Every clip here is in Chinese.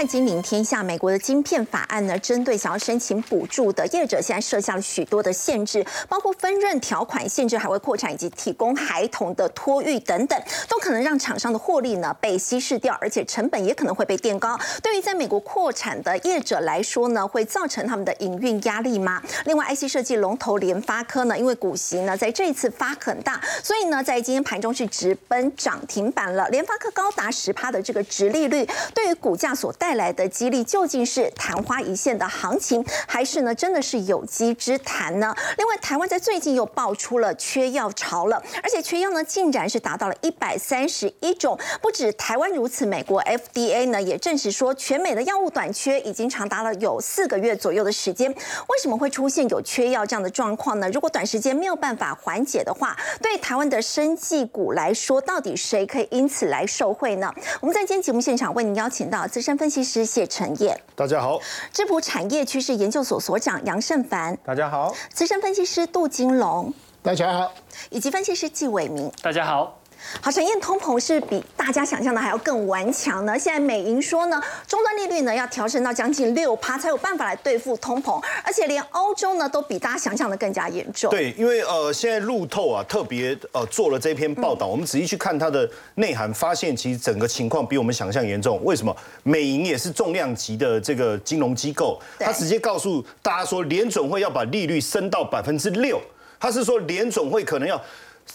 在金临天下，美国的晶片法案呢，针对想要申请补助的业者，现在设下了许多的限制，包括分润条款限制，还会扩产以及提供孩童的托育等等，都可能让厂商的获利呢被稀释掉，而且成本也可能会被垫高。对于在美国扩产的业者来说呢，会造成他们的营运压力吗？另外，IC 设计龙头联发科呢，因为股息呢在这一次发很大，所以呢在今天盘中是直奔涨停板了。联发科高达十趴的这个值利率，对于股价所带带来的激励究竟是昙花一现的行情，还是呢真的是有机之谈呢？另外，台湾在最近又爆出了缺药潮了，而且缺药呢进展是达到了一百三十一种。不止台湾如此，美国 FDA 呢也证实说，全美的药物短缺已经长达了有四个月左右的时间。为什么会出现有缺药这样的状况呢？如果短时间没有办法缓解的话，对台湾的生技股来说，到底谁可以因此来受惠呢？我们在今天节目现场为您邀请到资深分析师谢承业，大家好；智普产业趋势研究所所长杨胜凡，大家好；资深分析师杜金龙，大家好；以及分析师纪伟明，大家好。好，陈燕通膨是比大家想象的还要更顽强呢。现在美银说呢，终端利率呢要调升到将近六趴，才有办法来对付通膨。而且连欧洲呢都比大家想象的更加严重。对，因为呃，现在路透啊特别呃做了这篇报道，我们仔细去看它的内涵，发现其实整个情况比我们想象严重。为什么？美银也是重量级的这个金融机构，他直接告诉大家说，联总会要把利率升到百分之六。他是说联总会可能要。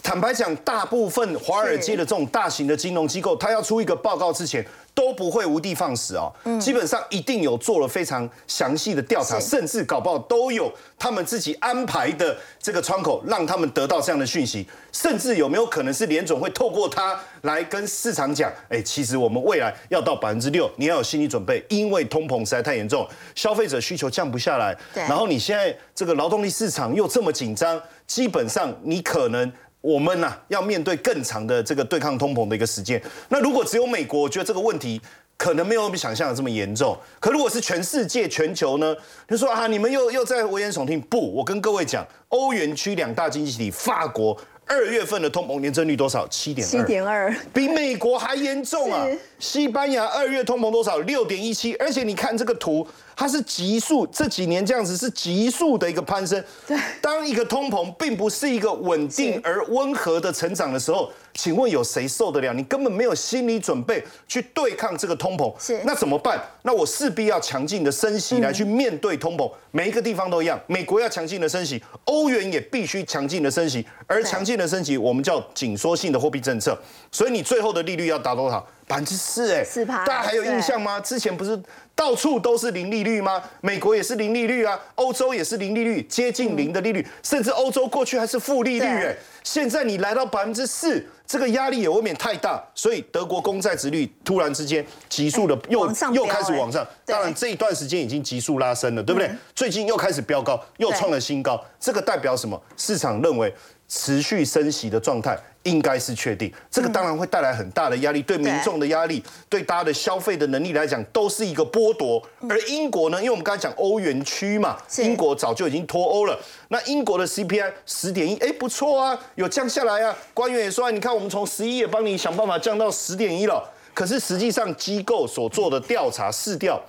坦白讲，大部分华尔街的这种大型的金融机构，它要出一个报告之前。都不会无地放矢哦，基本上一定有做了非常详细的调查，甚至搞不好都有他们自己安排的这个窗口，让他们得到这样的讯息，甚至有没有可能是联总会透过他来跟市场讲，哎，其实我们未来要到百分之六，你要有心理准备，因为通膨实在太严重，消费者需求降不下来，然后你现在这个劳动力市场又这么紧张，基本上你可能。我们呐要面对更长的这个对抗通膨的一个时间。那如果只有美国，我觉得这个问题可能没有我们想象的这么严重。可如果是全世界、全球呢？就说啊，你们又又在危言耸听。不，我跟各位讲，欧元区两大经济体，法国二月份的通膨年增率多少？七点七点二，比美国还严重啊！西班牙二月通膨多少？六点一七。而且你看这个图。它是急速这几年这样子是急速的一个攀升。对，当一个通膨并不是一个稳定而温和的成长的时候，请问有谁受得了？你根本没有心理准备去对抗这个通膨。是，那怎么办？那我势必要强劲的升息来去面对通膨。每一个地方都一样，美国要强劲的升息，欧元也必须强劲的升息。而强劲的升息，我们叫紧缩性的货币政策。所以你最后的利率要达多少？百分之四，哎，四趴。大家还有印象吗？之前不是？到处都是零利率吗？美国也是零利率啊，欧洲也是零利率，接近零的利率，甚至欧洲过去还是负利率哎。现在你来到百分之四，这个压力也未免太大，所以德国公债值率突然之间急速的又又开始往上。当然这一段时间已经急速拉升了，对不对？最近又开始飙高，又创了新高，这个代表什么？市场认为持续升息的状态。应该是确定，这个当然会带来很大的压力，对民众的压力，对大家的消费的能力来讲，都是一个剥夺。而英国呢，因为我们刚才讲欧元区嘛，英国早就已经脱欧了。那英国的 CPI 十点一，哎，不错啊，有降下来啊。官员也说，你看我们从十一也帮你想办法降到十点一了。可是实际上机构所做的调查试调。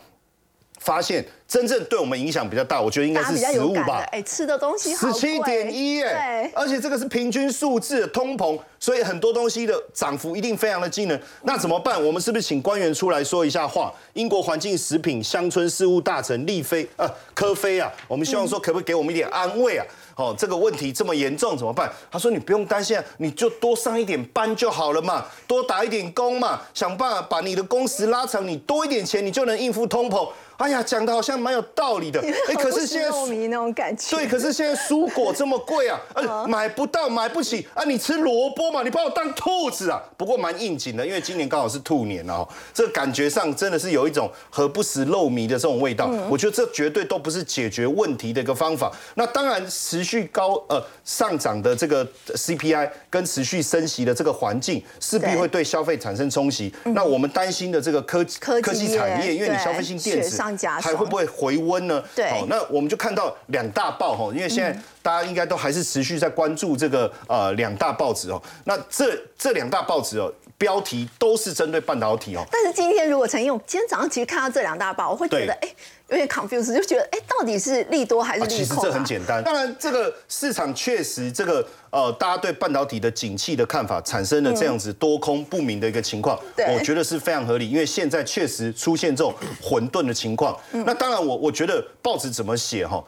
发现真正对我们影响比较大，我觉得应该是食物吧。哎，吃的东西十七点一，哎，而且这个是平均数字，通膨，所以很多东西的涨幅一定非常的惊人。那怎么办？我们是不是请官员出来说一下话？英国环境、食品、乡村事务大臣利菲，呃，科菲啊，我们希望说可不可以给我们一点安慰啊？哦，这个问题这么严重怎么办？他说你不用担心，啊你就多上一点班就好了嘛，多打一点工嘛，想办法把你的工时拉长，你多一点钱，你就能应付通膨。哎呀，讲的好像蛮有道理的，哎，可是现在那种感觉，对，可是现在蔬果这么贵啊，呃，买不到，买不起啊，你吃萝卜嘛，你把我当兔子啊？不过蛮应景的，因为今年刚好是兔年哦，这感觉上真的是有一种何不食肉糜的这种味道。我觉得这绝对都不是解决问题的一个方法。那当然，持续高呃上涨的这个 CPI 跟持续升息的这个环境，势必会对消费产生冲击。那我们担心的这个科科技产业，因为你消费性电子。还会不会回温呢？对，那我们就看到两大报哈，因为现在大家应该都还是持续在关注这个呃两大报纸哦。那这这两大报纸哦，标题都是针对半导体哦。但是今天如果陈勇今天早上其实看到这两大报，我会觉得哎。有点 confused，就觉得哎，到底是利多还是利空？其实这很简单。当然，这个市场确实，这个呃，大家对半导体的景气的看法产生了这样子多空不明的一个情况。我觉得是非常合理，因为现在确实出现这种混沌的情况。那当然，我我觉得报纸怎么写哈，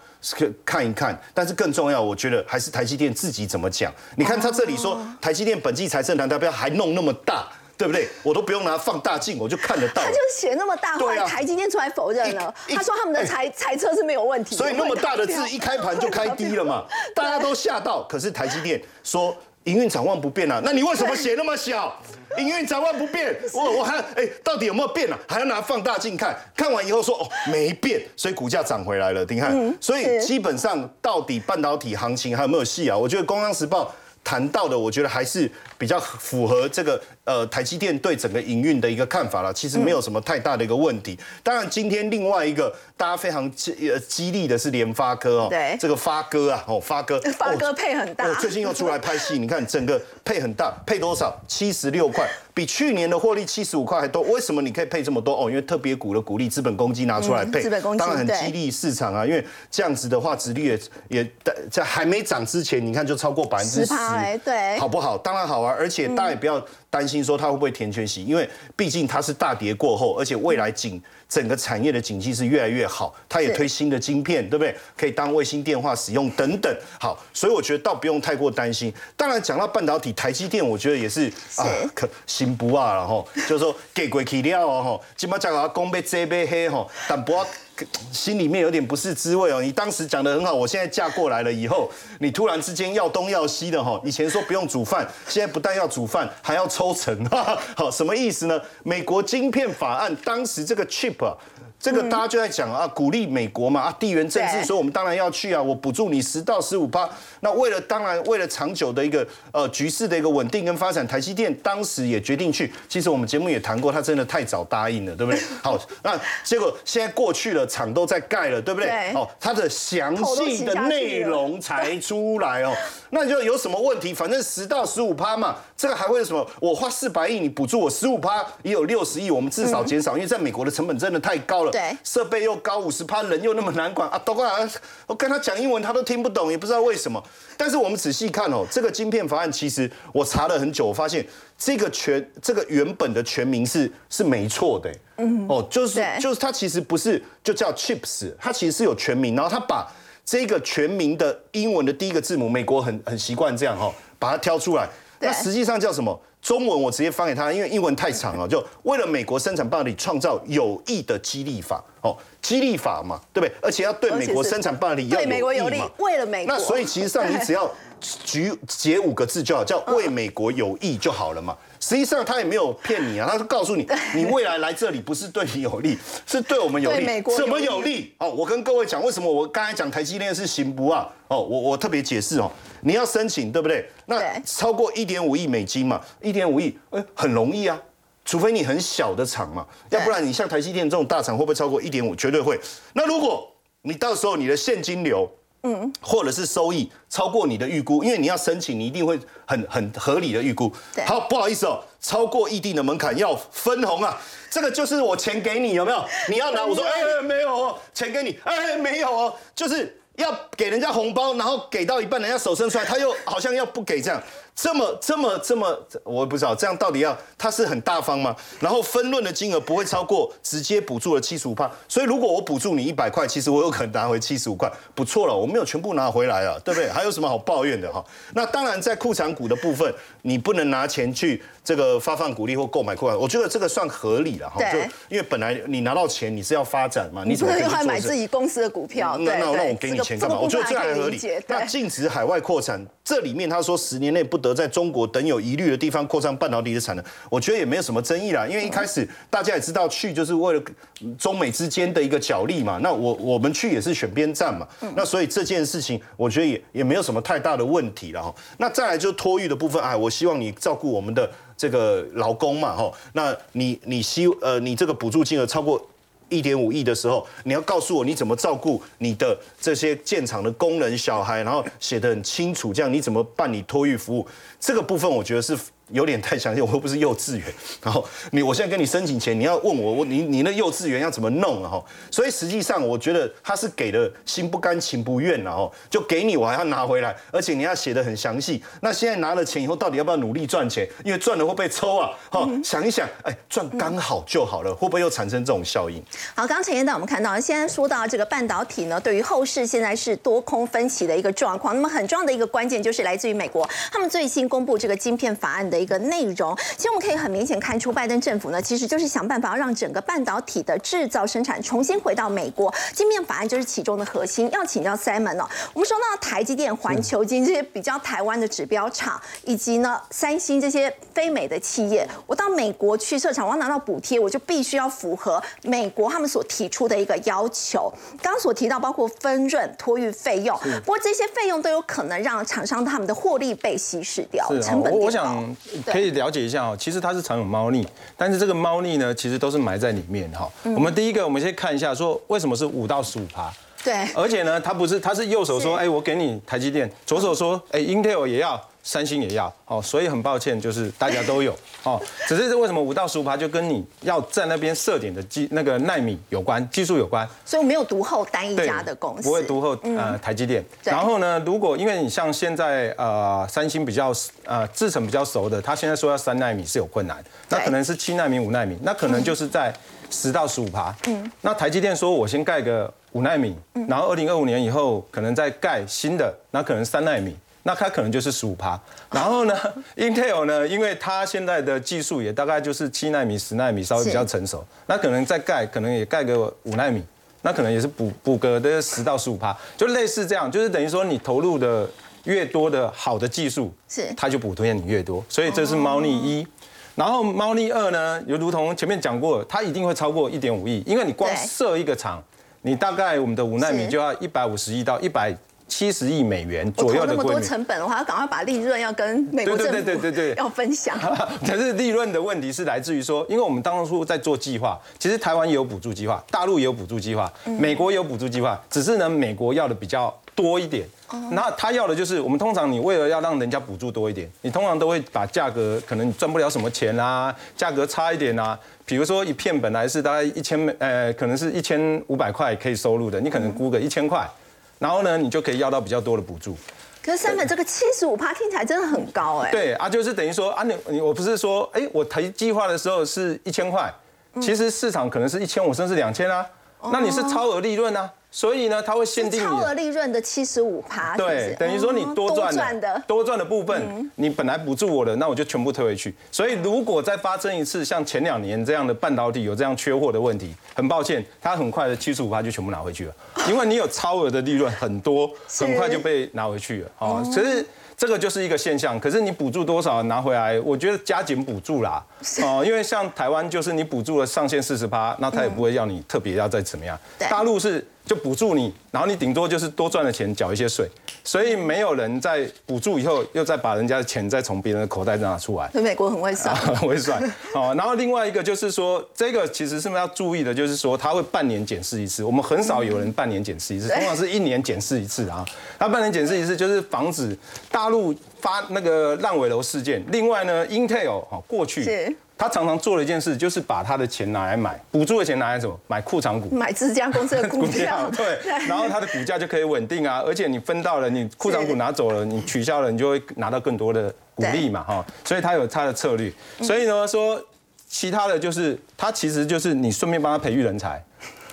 看一看。但是更重要，我觉得还是台积电自己怎么讲。你看他这里说，台积电本季财政难达标，还弄那么大。对不对？我都不用拿放大镜，我就看得到。他就写那么大，后来台积电出来否认了。他说他们的财财测是没有问题。所以那么大的字一开盘就开低了嘛，大家都吓到。可是台积电说营运展望不变啊，那你为什么写那么小？营运展望不变，我我还哎，到底有没有变啊？还要拿放大镜看，看完以后说哦没变，所以股价涨回来了。你看，所以基本上到底半导体行情还有没有戏啊？我觉得《工商时报》谈到的，我觉得还是比较符合这个。呃，台积电对整个营运的一个看法了，其实没有什么太大的一个问题。当然，今天另外一个大家非常激呃激励的是联发科哦，对，这个发哥啊，哦发哥，发哥配很大，最近又出来拍戏，你看整个配很大，配多少？七十六块，比去年的获利七十五块还多。为什么你可以配这么多？哦，因为特别股的股利资本公积拿出来配，资本公积当然很激励市场啊。因为这样子的话，殖利率也在还没涨之前，你看就超过百分之十，对，好不好？当然好啊，而且大家也不要。担心说它会不会填全息，因为毕竟它是大跌过后，而且未来景整个产业的景气是越来越好，它也推新的晶片，对不对？可以当卫星电话使用等等。好，所以我觉得倒不用太过担心。当然讲到半导体，台积电我觉得也是啊，可心不啊，然后就是说给鬼去了哦吼，今麦讲个公杯这杯黑吼，但不。心里面有点不是滋味哦。你当时讲的很好，我现在嫁过来了以后，你突然之间要东要西的哈。以前说不用煮饭，现在不但要煮饭，还要抽成，好，什么意思呢？美国晶片法案当时这个 chip 啊。这个大家就在讲啊，鼓励美国嘛啊，地缘政治，所以我们当然要去啊，我补助你十到十五趴。那为了当然为了长久的一个呃局势的一个稳定跟发展，台积电当时也决定去。其实我们节目也谈过，他真的太早答应了，对不对？好，那结果现在过去了，厂都在盖了，对不对？哦，它的详细的内容才出来哦。那就有什么问题？反正十到十五趴嘛，这个还会什么？我花四百亿，你补助我十五趴，也有六十亿，我们至少减少，因为在美国的成本真的太高了。对，设备又高五十趴，人又那么难管啊！都过来，我跟他讲英文，他都听不懂，也不知道为什么。但是我们仔细看哦，这个晶片法案其实我查了很久，我发现这个全这个原本的全名是是没错的。嗯，哦，就是就是它其实不是就叫 chips，它其实是有全名，然后它把这个全名的英文的第一个字母，美国很很习惯这样哈，把它挑出来。那实际上叫什么？中文我直接翻给他，因为英文太长了，就为了美国生产半导体创造有益的激励法，哦，激励法嘛，对不对？而且要对美国生产半导体要有益嘛，为了美国。那所以其实上你只要举解五个字就好，叫为美国有益就好了嘛。实际上他也没有骗你啊，他是告诉你，你未来来这里不是对你有利，是对我们有利。怎么有利？哦，我跟各位讲，为什么我刚才讲台积电是行不啊？哦，我我特别解释哦，你要申请对不对？那超过一点五亿美金嘛，一点五亿，哎，很容易啊，除非你很小的厂嘛，要不然你像台积电这种大厂会不会超过一点五？绝对会。那如果你到时候你的现金流，嗯，或者是收益超过你的预估，因为你要申请，你一定会很很合理的预估。好，不好意思哦，超过一定的门槛要分红啊，这个就是我钱给你有没有？你要拿，我说哎没有哦，钱给你，哎没有哦，就是。要给人家红包，然后给到一半，人家手伸出来，他又好像要不给这样。这么这么这么，我也不知道这样到底要他是很大方吗？然后分论的金额不会超过直接补助的七十五帕，所以如果我补助你一百块，其实我有可能拿回七十五块，不错了，我没有全部拿回来啊，对不对？还有什么好抱怨的哈？那当然在库藏股的部分，你不能拿钱去这个发放股利或购买库藏，我觉得这个算合理了哈。就因为本来你拿到钱你是要发展嘛，你怎么可以去买自己公司的股票？那那那我给你钱干嘛？我觉得这还合理。那禁止海外扩产，这里面他说十年内不得。在中国等有疑虑的地方扩张半导体的产能，我觉得也没有什么争议啦。因为一开始大家也知道去就是为了中美之间的一个角力嘛。那我我们去也是选边站嘛。那所以这件事情我觉得也也没有什么太大的问题了哈。那再来就是托育的部分，哎，我希望你照顾我们的这个劳工嘛哈。那你你希呃你这个补助金额超过。一点五亿的时候，你要告诉我你怎么照顾你的这些建厂的工人小孩，然后写得很清楚，这样你怎么办你托育服务？这个部分我觉得是。有点太详细，我又不是幼稚园，然后你我现在跟你申请钱，你要问我，我你你那幼稚园要怎么弄啊？哈，所以实际上我觉得他是给的心不甘情不愿了哦就给你我还要拿回来，而且你要写的很详细。那现在拿了钱以后，到底要不要努力赚钱？因为赚了会被抽啊！哈，想一想，哎，赚刚好就好了，会不会又产生这种效应？好，刚刚陈彦导我们看到，现在说到这个半导体呢，对于后市现在是多空分歧的一个状况。那么很重要的一个关键就是来自于美国，他们最新公布这个晶片法案的一个内容。其实我们可以很明显看出，拜登政府呢，其实就是想办法要让整个半导体的制造生产重新回到美国。晶片法案就是其中的核心。要请教 Simon 哦，我们说到台积电、环球金这些比较台湾的指标厂，以及呢三星这些非美的企业，我到美国去设厂，我要拿到补贴，我就必须要符合美国他们所提出的一个要求。刚刚所提到包括分润、托运费用，不过这些费用都有可能让厂商他们的获利被稀释掉，成本我想可以了解。一下哦，其实它是藏有猫腻，但是这个猫腻呢，其实都是埋在里面哈。我们第一个，我们先看一下，说为什么是五到十五趴？对，而且呢，它不是，它是右手说，哎，我给你台积电，左手说，哎，Intel 也要。三星也要哦，所以很抱歉，就是大家都有 哦。只是为什么五到十五趴就跟你要在那边设点的技那个纳米有关，技术有关。所以我没有独后单一家的公司，不会独后呃台积电。然后呢，如果因为你像现在呃三星比较呃制程比较熟的，他现在说要三纳米是有困难，那可能是七纳米、五纳米，那可能就是在十到十五趴。嗯。那台积电说我先盖个五纳米，然后二零二五年以后可能再盖新的，那可能三纳米。那它可能就是十五趴，然后呢，Intel 呢，因为它现在的技术也大概就是七纳米、十纳米稍微比较成熟，那可能再盖，可能也盖个五纳米，那可能也是补补个的十到十五趴，就类似这样，就是等于说你投入的越多的好的技术，是。它就补贴你越多，所以这是猫腻一，然后猫腻二呢，就如同前面讲过，它一定会超过一点五亿，因为你光设一个厂，你大概我们的五纳米就要一百五十亿到一百。七十亿美元左右的那么多成本的话，要赶快把利润要跟美国政府对对对对对 要分享。可是利润的问题是来自于说，因为我们当初在做计划，其实台湾也有补助计划，大陆也有补助计划，美国有补助计划，只是呢美国要的比较多一点。那他要的就是我们通常你为了要让人家补助多一点，你通常都会把价格可能赚不了什么钱啊，价格差一点啊。比如说一片本来是大概一千美呃，可能是一千五百块可以收入的，你可能估个一千块。然后呢，你就可以要到比较多的补助。可是三本这个七十五趴听起来真的很高哎。对啊，就是等于说啊，你你我不是说，哎，我提计划的时候是一千块，其实市场可能是一千五甚至两千啊，那你是超额利润啊。所以呢，它会限定你超额利润的七十五趴，对，等于说你多赚的多赚的部分，你本来补助我的，那我就全部退回去。所以如果再发生一次像前两年这样的半导体有这样缺货的问题，很抱歉，它很快的七十五趴就全部拿回去了，因为你有超额的利润很多，很快就被拿回去了。哦，其实。这个就是一个现象，可是你补助多少拿回来？我觉得加紧补助啦，哦，因为像台湾就是你补助了上限四十八，那他也不会要你特别要再怎么样。大陆是就补助你，然后你顶多就是多赚的钱缴一些税。所以没有人在补助以后，又再把人家的钱再从别人的口袋拿出来。美国很会算，很会算。好，然后另外一个就是说，这个其实是要注意的，就是说他会半年检视一次。我们很少有人半年检视一次，通常是一年检视一次啊。他半年检视一次，就是防止大陆发那个烂尾楼事件。另外呢，Intel 哈过去。他常常做了一件事，就是把他的钱拿来买补助的钱拿来什么？买库藏股，买自家公司的股票。对，然后他的股价就可以稳定啊，而且你分到了，你库藏股拿走了，你取消了，你就会拿到更多的股利嘛，哈。所以他有他的策略。所以呢，说其他的就是他其实就是你顺便帮他培育人才，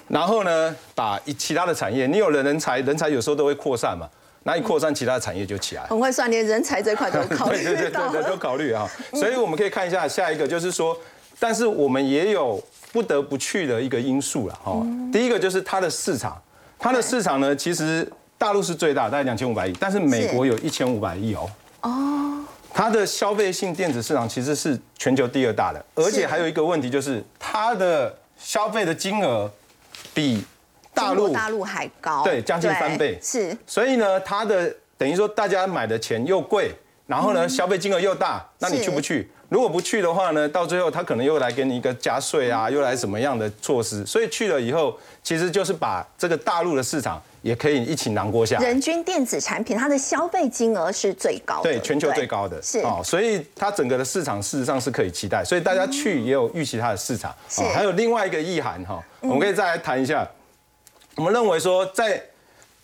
然后呢，把其他的产业，你有了人才，人才有时候都会扩散嘛。那一扩散，其他的产业就起来。很会算，连人才这块都考虑对对对对，都考虑啊。所以我们可以看一下下一个，就是说，但是我们也有不得不去的一个因素了哈。第一个就是它的市场，它的市场呢，其实大陆是最大，大概两千五百亿，但是美国有一千五百亿哦。哦。它的消费性电子市场其实是全球第二大的，而且还有一个问题就是它的消费的金额比。大陆大陆还高，对，将近翻倍，是。所以呢，它的等于说大家买的钱又贵然后呢，消费金额又大，那你去不去？如果不去的话呢，到最后他可能又来给你一个加税啊，又来什么样的措施？所以去了以后，其实就是把这个大陆的市场也可以一起囊括下。人均电子产品它的消费金额是最高的，对，全球最高的，是哦，所以它整个的市场事实上是可以期待，所以大家去也有预期它的市场。是，还有另外一个意涵哈，我们可以再来谈一下。我们认为说在。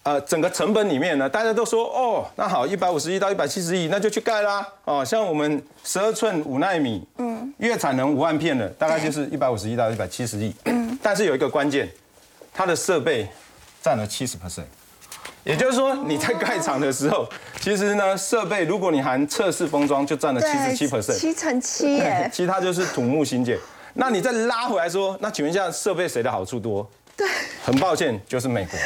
呃，整个成本里面呢，大家都说哦，那好，一百五十亿到一百七十亿，那就去盖啦。哦，像我们十二寸五纳米，嗯，月产能五万片的，大概就是一百五十亿到一百七十亿。嗯，但是有一个关键，它的设备占了七十 percent，也就是说你在盖厂的时候，其实呢，设备如果你含测试封装，就占了七十七 percent，七乘七耶，其他就是土木新建。那你再拉回来说，那请问一下，设备谁的好处多？对，很抱歉，就是美国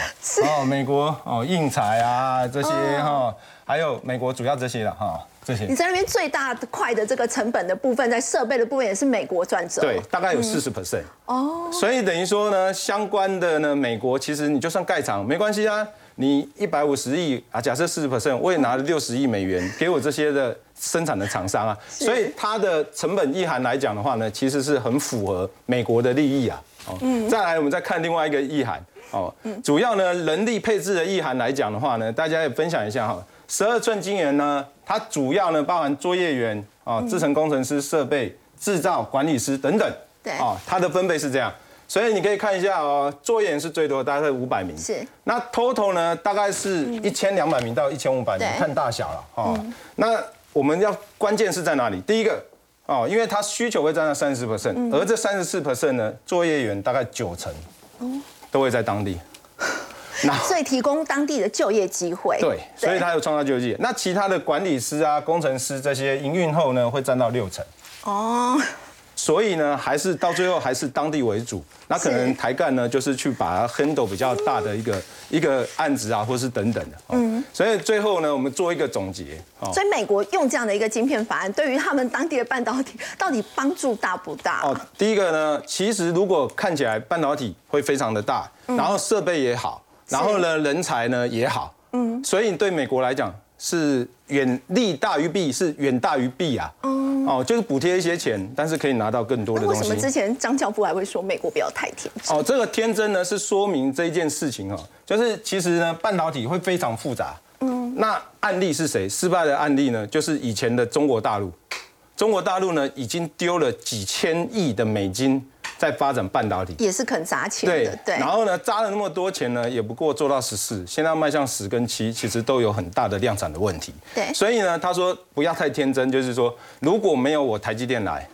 哦，美国哦，印材啊这些哈，还有美国主要这些了哈，这些。你在那边最大块的这个成本的部分，在设备的部分也是美国赚走。对，大概有四十 percent 哦。所以等于说呢，相关的呢，美国其实你就算盖厂没关系啊，你一百五十亿啊，假设四十 percent，我也拿了六十亿美元给我这些的生产的厂商啊，所以它的成本意涵来讲的话呢，其实是很符合美国的利益啊。嗯，再来，我们再看另外一个意涵哦。主要呢，人力配置的意涵来讲的话呢，大家也分享一下哈。十二寸晶圆呢，它主要呢包含作业员啊、制程工程师、设备制造管理师等等。对。啊，它的分配是这样，所以你可以看一下哦，作业员是最多，大概五百名。是。那 total 呢，大概是一千两百名到一千五百名，看大小了哦。那我们要关键是在哪里？第一个。哦，因为它需求会占到三十 percent，而这三十四 percent 呢，作业员大概九成，都会在当地，那所以提供当地的就业机会。对，所以它有创造就业。那其他的管理师啊、工程师这些营运后呢，会占到六成。哦。所以呢，还是到最后还是当地为主。那可能台干呢，就是去把它 handle 比较大的一个一个案子啊，或是等等的。嗯。所以最后呢，我们做一个总结。所以美国用这样的一个晶片法案，对于他们当地的半导体到底帮助大不大？哦，第一个呢，其实如果看起来半导体会非常的大，然后设备也好，然后呢人才呢也好。嗯。所以对美国来讲。是远利大于弊，是远大于弊啊！哦，就是补贴一些钱，但是可以拿到更多的东西。为什么之前张教父还会说美国不要太天真？哦，这个天真呢，是说明这一件事情哦，就是其实呢，半导体会非常复杂。嗯，那案例是谁？失败的案例呢，就是以前的中国大陆。中国大陆呢，已经丢了几千亿的美金。在发展半导体也是肯砸钱的，对。然后呢，砸了那么多钱呢，也不过做到十四，现在迈向十跟七，其实都有很大的量产的问题。对。所以呢，他说不要太天真，就是说如果没有我台积电来，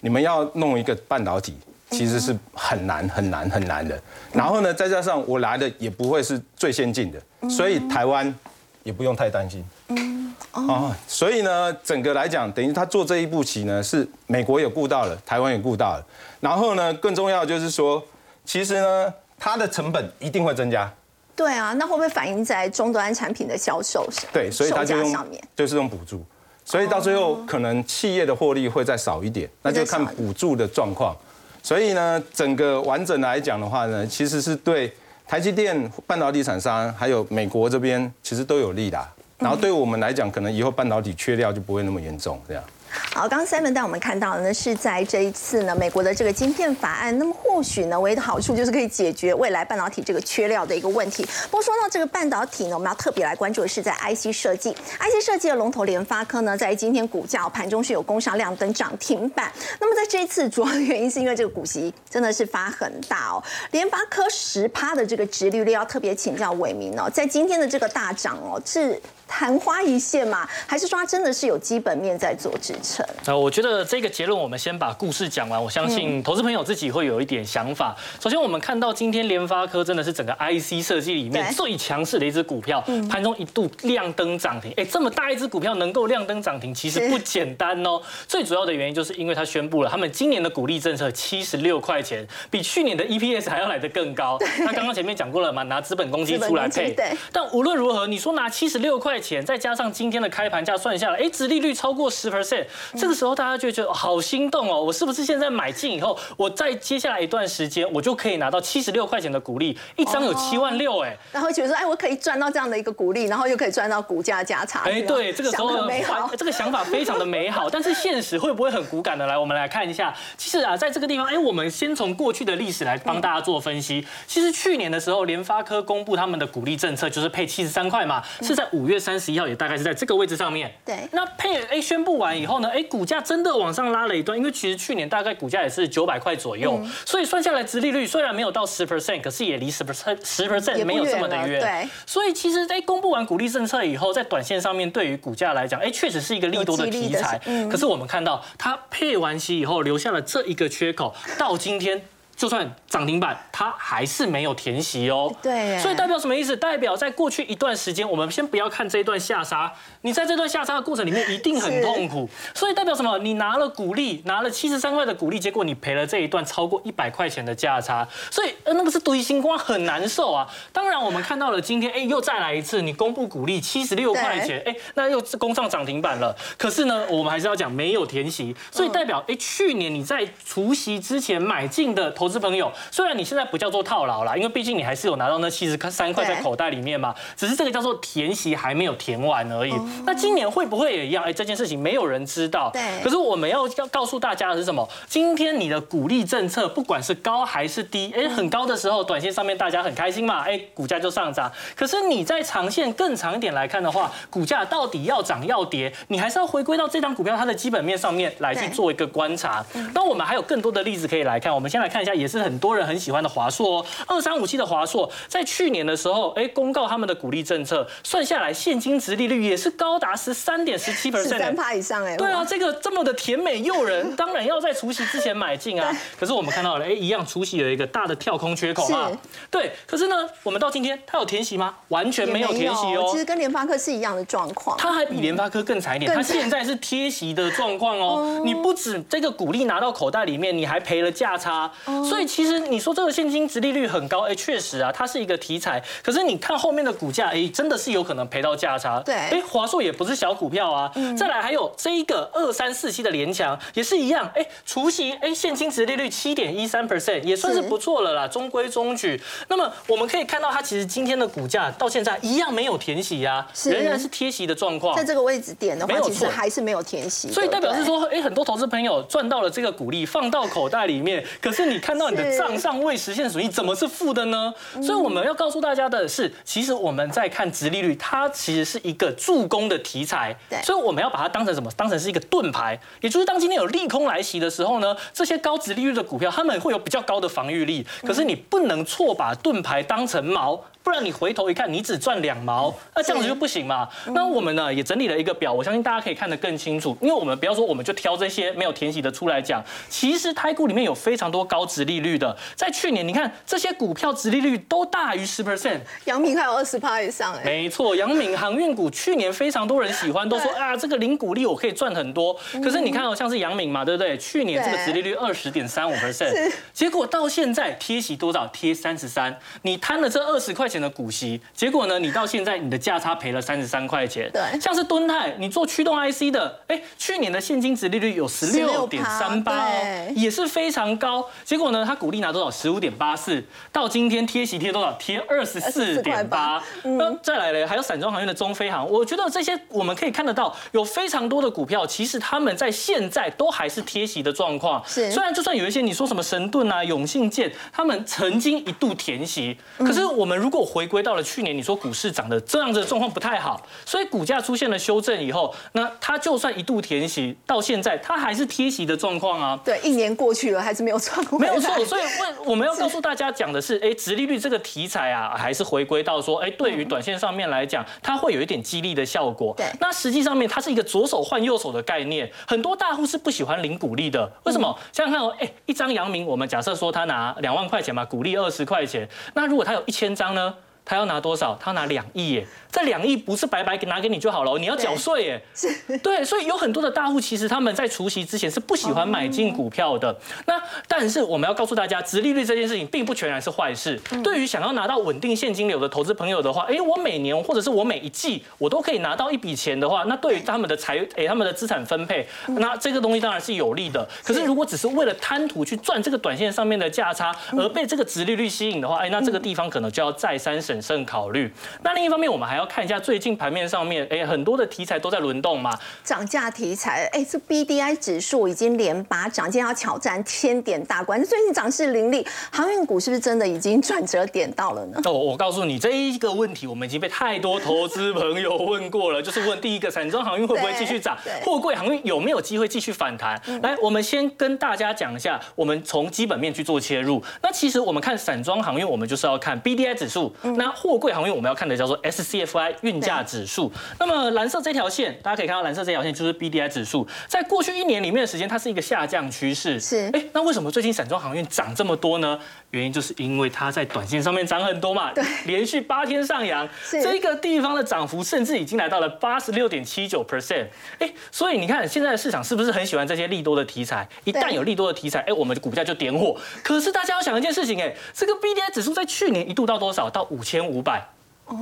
你们要弄一个半导体，其实是很难很难很难的。然后呢，再加上我来的也不会是最先进的，所以台湾也不用太担心。嗯。哦。所以呢，整个来讲，等于他做这一步棋呢，是美国也顾到了，台湾也顾到了。然后呢，更重要就是说，其实呢，它的成本一定会增加。对啊，那会不会反映在终端产品的销售上？对，所以它就用就是用补助，所以到最后可能企业的获利会再少一点，那就看补助的状况。所以呢，整个完整来讲的话呢，其实是对台积电半导体厂商还有美国这边其实都有利的。然后对我们来讲，可能以后半导体缺料就不会那么严重，这样。好，刚刚 Simon 带我们看到的呢，是在这一次呢，美国的这个晶片法案，那么或许呢，唯一的好处就是可以解决未来半导体这个缺料的一个问题。不过说到这个半导体呢，我们要特别来关注的是在 IC 设计，IC 设计的龙头联发科呢，在今天股价盘中是有攻上亮灯涨停板。那么在这一次，主要的原因是因为这个股息真的是发很大哦，联发科十趴的这个值率率要特别请教伟明哦，在今天的这个大涨哦，是。昙花一现嘛，还是说它真的是有基本面在做支撑？呃，我觉得这个结论我们先把故事讲完，我相信投资朋友自己会有一点想法。首先，我们看到今天联发科真的是整个 IC 设计里面最强势的一只股票，盘中一度亮灯涨停。哎，这么大一只股票能够亮灯涨停，其实不简单哦。最主要的原因就是因为它宣布了，他们今年的股利政策七十六块钱，比去年的 EPS 还要来得更高。那刚刚前面讲过了嘛，拿资本公积出来配。但无论如何，你说拿七十六块。钱再加上今天的开盘价算下来，哎，殖利率超过十 percent，这个时候大家就觉得好心动哦，我是不是现在买进以后，我在接下来一段时间，我就可以拿到七十六块钱的股利，一张有七万六哎，然后觉得说，哎，我可以赚到这样的一个股利，然后又可以赚到股价价差。哎，对，这个时候美好，这个想法非常的美好，但是现实会不会很骨感的？来，我们来看一下，其实啊，在这个地方，哎，我们先从过去的历史来帮大家做分析。其实去年的时候，联发科公布他们的股利政策，就是配七十三块嘛，是在五月三十一号，也大概是在这个位置上面。对，那配 A 宣布完以后呢，哎，股价真的往上拉了一段，因为其实去年大概股价也是九百块左右，所以算下来，殖利率虽然没有到十 percent，可是也离十 percent 十 percent 没有这么的远。对，所以其实在公布完股利政策以后，在短线上面对于股价来讲，哎，确实是一个利多的题材。嗯，可是我们看到它配完息以后留下了这一个缺口，到今天。就算涨停板，它还是没有填息哦。对，所以代表什么意思？代表在过去一段时间，我们先不要看这一段下杀，你在这段下杀的过程里面一定很痛苦。所以代表什么？你拿了股利，拿了七十三块的股利，结果你赔了这一段超过一百块钱的价差，所以呃那个是堆星光很难受啊。当然我们看到了今天，哎又再来一次，你公布股利七十六块钱，哎那又攻上涨停板了。可是呢，我们还是要讲没有填息，所以代表哎去年你在除夕之前买进的投。是朋友，虽然你现在不叫做套牢啦，因为毕竟你还是有拿到那七十三块在口袋里面嘛，只是这个叫做填息还没有填完而已。那今年会不会也一样？哎，这件事情没有人知道。对。可是我们要要告诉大家的是什么？今天你的鼓励政策不管是高还是低，哎，很高的时候，短线上面大家很开心嘛，哎，股价就上涨。可是你在长线更长一点来看的话，股价到底要涨要跌，你还是要回归到这张股票它的基本面上面来去做一个观察。那我们还有更多的例子可以来看，我们先来看一下。也是很多人很喜欢的华硕哦，二三五七的华硕，在去年的时候，哎，公告他们的鼓励政策，算下来现金值利率也是高达十三点十七 percent，三趴以上哎。对啊，这个这么的甜美诱人，当然要在除夕之前买进啊。可是我们看到了，哎，一样除夕有一个大的跳空缺口啊。对，可是呢，我们到今天它有填息吗？完全没有填息哦。其实跟联发科是一样的状况，它还比联发科更惨一点，它现在是贴息的状况哦。你不止这个股利拿到口袋里面，你还赔了价差。所以其实你说这个现金值利率很高，哎，确实啊，它是一个题材。可是你看后面的股价，哎，真的是有可能赔到价差。对，哎，华硕也不是小股票啊。再来还有这一个二三四七的联强也是一样，哎，除息，哎，现金值利率七点一三 percent 也算是不错了啦，中规中矩。那么我们可以看到，它其实今天的股价到现在一样没有填息啊，仍然是贴息的状况。在这个位置点的话，其实还是没有填息。所以代表是说，哎，很多投资朋友赚到了这个股利，放到口袋里面，可是你看到你的账上未实现损益，怎么是负的呢？所以我们要告诉大家的是，其实我们在看直利率，它其实是一个助攻的题材。对，所以我们要把它当成什么？当成是一个盾牌，也就是当今天有利空来袭的时候呢，这些高值利率的股票，他们会有比较高的防御力。可是你不能错把盾牌当成矛。不然你回头一看，你只赚两毛，那这样子就不行嘛。那我们呢也整理了一个表，我相信大家可以看得更清楚。因为我们不要说，我们就挑这些没有填息的出来讲。其实台股里面有非常多高值利率的，在去年你看这些股票值利率都大于十 percent，阳明还有二十趴以上哎。没错，阳明航运股去年非常多人喜欢，都说啊这个零股利我可以赚很多。可是你看哦，像是阳明嘛，对不对？去年这个值利率二十点三五 percent，结果到现在贴息多少？贴三十三，你贪了这二十块。钱的股息，结果呢？你到现在你的价差赔了三十三块钱。对，像是敦泰，你做驱动 IC 的，哎，去年的现金值利率有十六点三八哦，也是非常高。结果呢，它股利拿多少？十五点八四。到今天贴息贴多少？贴二十四点八。那再来嘞，还有散装行业的中飞航，我觉得这些我们可以看得到，有非常多的股票，其实他们在现在都还是贴息的状况。是，虽然就算有一些你说什么神盾啊、永信建，他们曾经一度填息，可是我们如果回归到了去年，你说股市涨的这样子的状况不太好，所以股价出现了修正以后，那它就算一度填息，到现在它还是贴息的状况啊。对，一年过去了还是没有创没有错。所以问我们要告诉大家讲的是，哎，直利率这个题材啊，还是回归到说，哎，对于短线上面来讲，它会有一点激励的效果。对，那实际上面它是一个左手换右手的概念，很多大户是不喜欢领股利的。为什么？想想看哦，哎，一张阳明，我们假设说他拿两万块钱嘛，股利二十块钱，那如果他有一千张呢？他要拿多少？他要拿两亿耶！这两亿不是白白给拿给你就好了，你要缴税耶。是，对，所以有很多的大户其实他们在除夕之前是不喜欢买进股票的。那但是我们要告诉大家，殖利率这件事情并不全然是坏事。对于想要拿到稳定现金流的投资朋友的话，哎，我每年或者是我每一季我都可以拿到一笔钱的话，那对于他们的财哎他们的资产分配，那这个东西当然是有利的。可是如果只是为了贪图去赚这个短线上面的价差，而被这个殖利率吸引的话，哎，那这个地方可能就要再三审慎考虑。那另一方面，我们还要看一下最近盘面上面，哎，很多的题材都在轮动嘛。涨价题材，哎，这 B D I 指数已经连八涨，今天要挑战千点大关。最近涨势凌厉，航运股是不是真的已经转折点到了呢？哦，我告诉你这一个问题，我们已经被太多投资朋友问过了，就是问第一个，散装航运会不会继续涨？货柜航运有没有机会继续反弹？来，我们先跟大家讲一下，我们从基本面去做切入。那其实我们看散装航运，我们就是要看 B D I 指数。那货柜航运我们要看的叫做 S C F I 运价指数。那么蓝色这条线，大家可以看到蓝色这条线就是 B D I 指数，在过去一年里面的时间，它是一个下降趋势。是，哎，那为什么最近散装航运涨这么多呢？原因就是因为它在短线上面涨很多嘛。对，连续八天上扬，这个地方的涨幅甚至已经来到了八十六点七九 percent。哎，所以你看现在的市场是不是很喜欢这些利多的题材？一旦有利多的题材，哎，我们的股价就点火。可是大家要想一件事情，哎，这个 B D I 指数在去年一度到多少？到五千五百。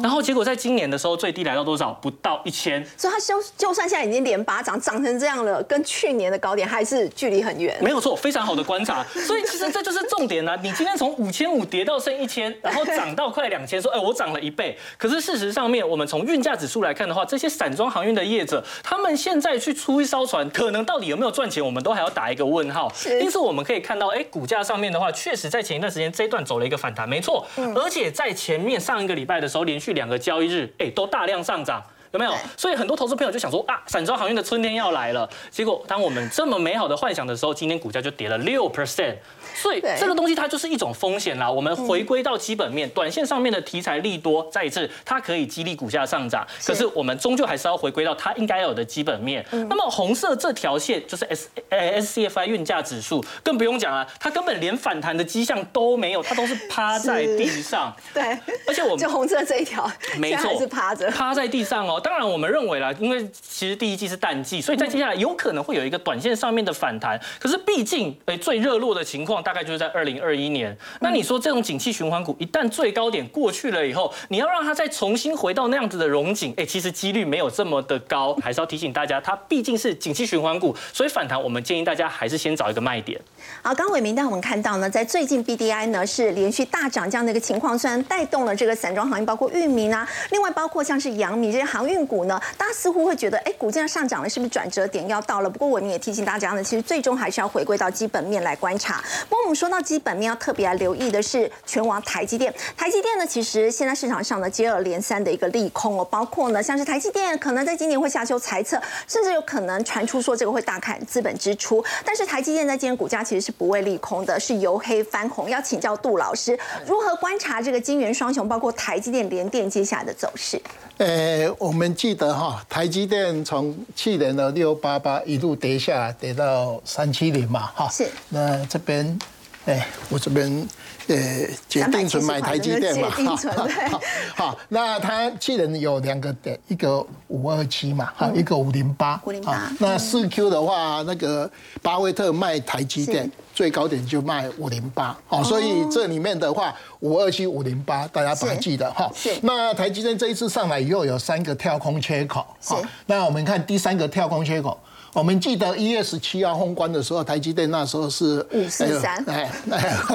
然后结果在今年的时候最低来到多少？不到一千。所以它就就算现在已经连八涨，涨成这样了，跟去年的高点还是距离很远。没有错，非常好的观察。所以其实这就是重点呢。你今天从五千五跌到剩一千，然后涨到快两千，说哎我涨了一倍。可是事实上面，我们从运价指数来看的话，这些散装航运的业者，他们现在去出一艘船，可能到底有没有赚钱，我们都还要打一个问号。因此我们可以看到，哎，股价上面的话，确实在前一段时间这一段走了一个反弹，没错。而且在前面上一个礼拜的时候，连续两个交易日。哎，都大量上涨，有没有？所以很多投资朋友就想说啊，散装航运的春天要来了。结果当我们这么美好的幻想的时候，今天股价就跌了六 percent。所以这个东西它就是一种风险啦。我们回归到基本面，短线上面的题材利多，再一次它可以激励股价上涨。可是我们终究还是要回归到它应该有的基本面。那么红色这条线就是 S S C F I 运价指数，更不用讲了，它根本连反弹的迹象都没有，它都是趴在地上。对，而且我们就红色这一条，没错，是趴着，趴在地上哦。当然我们认为啦，因为其实第一季是淡季，所以在接下来有可能会有一个短线上面的反弹。可是毕竟，哎，最热络的情况大概就是在二零二一年。那你说这种景气循环股，一旦最高点过去了以后，你要让它再重新回到那样子的融景，哎，其实几率没有这么的高。还是要提醒大家，它毕竟是景气循环股，所以反弹我们建议大家还是先找一个卖点。好，刚伟明带我们看到呢，在最近 B D I 呢是连续大涨这样的一个情况，虽然带动了这个散装行业，包括域名啊，另外包括像是阳明这些航运股呢，大家似乎会觉得，哎，股价上涨了，是不是转折点要到了？不过我们也提醒大家呢，其实最终还是要回归到基本面来观察。不过我们说到基本面，要特别来留意的是全网台积电。台积电呢，其实现在市场上呢接二连三的一个利空哦，包括呢像是台积电可能在今年会下修财测，甚至有可能传出说这个会大砍资本支出。但是台积电在今年股价其实是不为利空的，是由黑翻红。要请教杜老师，如何观察这个金元双雄，包括台积电、联电接下来的走势？呃，我们记得哈，台积电从去年的六八八一路跌下来，跌到三七零嘛，哈。是。那这边，哎，我这边。呃，决定存买台积电嘛，好，好，那它去年有两个点，一个五二七嘛，哈，一个五零八，五零八。那四 Q 的话，那个巴菲特卖台积电最高点就卖五零八，好，所以这里面的话，五二七、五零八，大家把它记得哈。那台积电这一次上来以后，有三个跳空缺口，好，那我们看第三个跳空缺口。我们记得一月十七号封关的时候，台积电那时候是 五四三，哎，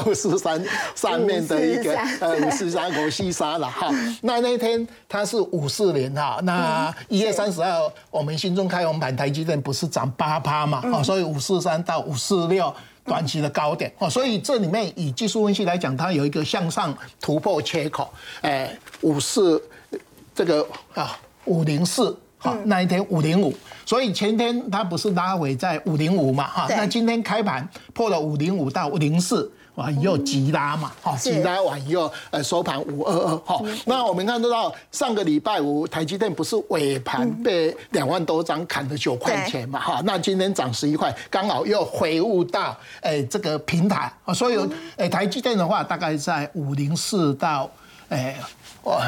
五四三上面的一个呃五四三国西沙了哈。那那天它是五四零哈，那一月三十号我们新中开红盘，台积电不是涨八趴嘛？哦，所以五四三到五四六短期的高点哦，所以这里面以技术分析来讲，它有一个向上突破缺口，哎，五四这个啊五零四。那一天五零五，所以前天它不是拉回在五零五嘛？哈，那今天开盘破了五零五到五零四，哇，又急拉嘛？哈，急拉完以后，呃，收盘五二二。哈，那我们看得到上个礼拜五台积电不是尾盘被两万多张砍了九块钱嘛？哈，那今天涨十一块，刚好又回悟到哎这个平台啊，所以哎台积电的话大概在五零四到。哎，哇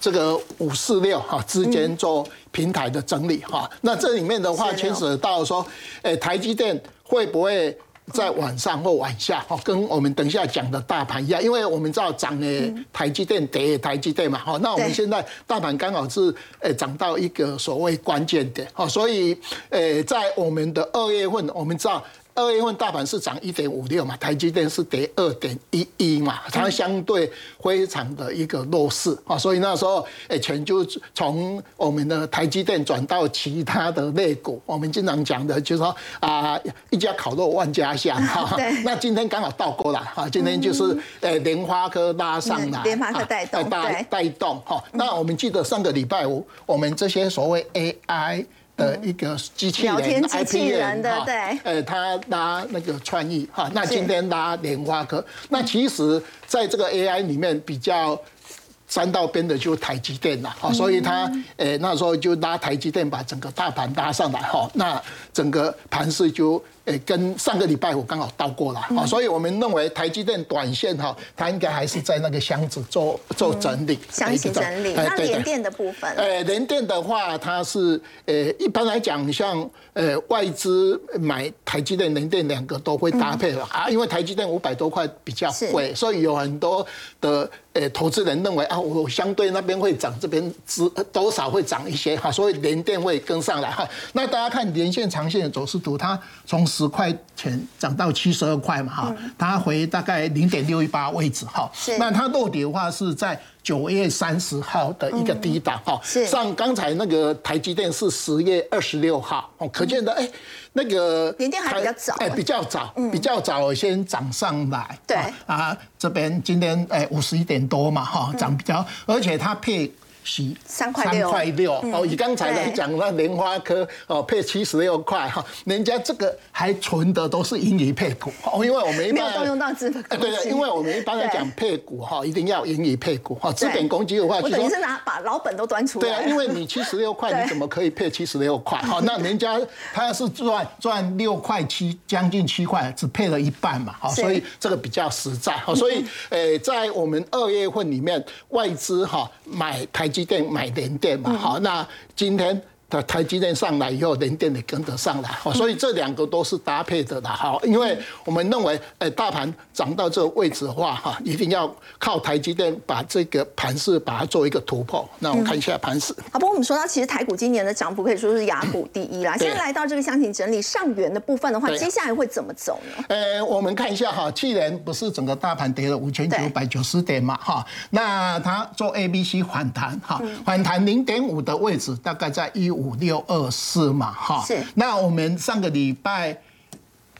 这个五四六哈之间做平台的整理哈。那这里面的话牵涉到说，诶，台积电会不会？在晚上或晚下，哈，跟我们等一下讲的大盘一样，因为我们知道涨的台积电跌台积电嘛，哈，那我们现在大盘刚好是诶涨到一个所谓关键点，哈，所以诶在我们的二月份，我们知道。二月份大盘是涨一点五六嘛，台积电是跌二点一一嘛，它相对非常的一个弱势啊，所以那时候诶钱就从我们的台积电转到其他的类股，我们经常讲的就是说啊一家烤肉万家香哈，那今天刚好倒过来哈，今天就是诶莲花科拉上来，莲花科带动带带动哈，那我们记得上个礼拜五我们这些所谓 AI。的一个机器人，IP 机器人的对，呃，他拉那个创意哈，那今天拉莲花科，那其实在这个 AI 里面比较沾到边的就台积电了，哈，所以他呃那时候就拉台积电把整个大盘拉上来哈，那整个盘势就。诶，跟上个礼拜我刚好倒过来啊，所以我们认为台积电短线哈，它应该还是在那个箱子做做整理，箱型整理。那联电的部分，诶，联电的话，它是诶，一般来讲，像呃外资买台积电、联电两个都会搭配了啊，因为台积电五百多块比较贵，所以有很多的诶投资人认为啊，我相对那边会涨，这边只多少会涨一些哈，所以联电会跟上来哈。那大家看连线、长线的走势图，它从十块钱涨到七十二块嘛，哈，它回大概零点六一八位置，哈，那它落底的话是在九月三十号的一个低档，哈，上刚才那个台积电是十月二十六号，哦，可见的，哎，那个联电还比较早，哎，比较早，比较早先涨上来，对，啊，这边今天哎五十一点多嘛，哈，涨比较，而且它配。三块六，三块六哦。以刚才来讲，那莲花科哦配七十六块哈，人家这个还存的都是盈余配股哦，因为我们一般动用到资本对对，因为我们一般来讲配股哈，一定要盈余配股哈。资本公积的话，我等于是拿把老本都端出来。对啊，因为你七十六块，你怎么可以配七十六块？好，那人家他是赚赚六块七，将近七块，只配了一半嘛，好，所以这个比较实在。好，所以诶，在我们二月份里面，外资哈买台。积电买联电嘛，好，那今天。台台积电上来以后，联电也跟得上来，所以这两个都是搭配的啦。好，因为我们认为，呃，大盘涨到这个位置的话，哈，一定要靠台积电把这个盘势把它做一个突破。那我们看一下盘势。好，不过我们说到，其实台股今年的涨幅可以说是雅股第一啦。现在来到这个箱型整理上缘的部分的话，接下来会怎么走呢？呃，我们看一下哈，去年不是整个大盘跌了五千九百九十点嘛，哈，那它做 A、B、C 反弹，哈，反弹零点五的位置大概在一五。五六二四嘛，哈，是。那我们上个礼拜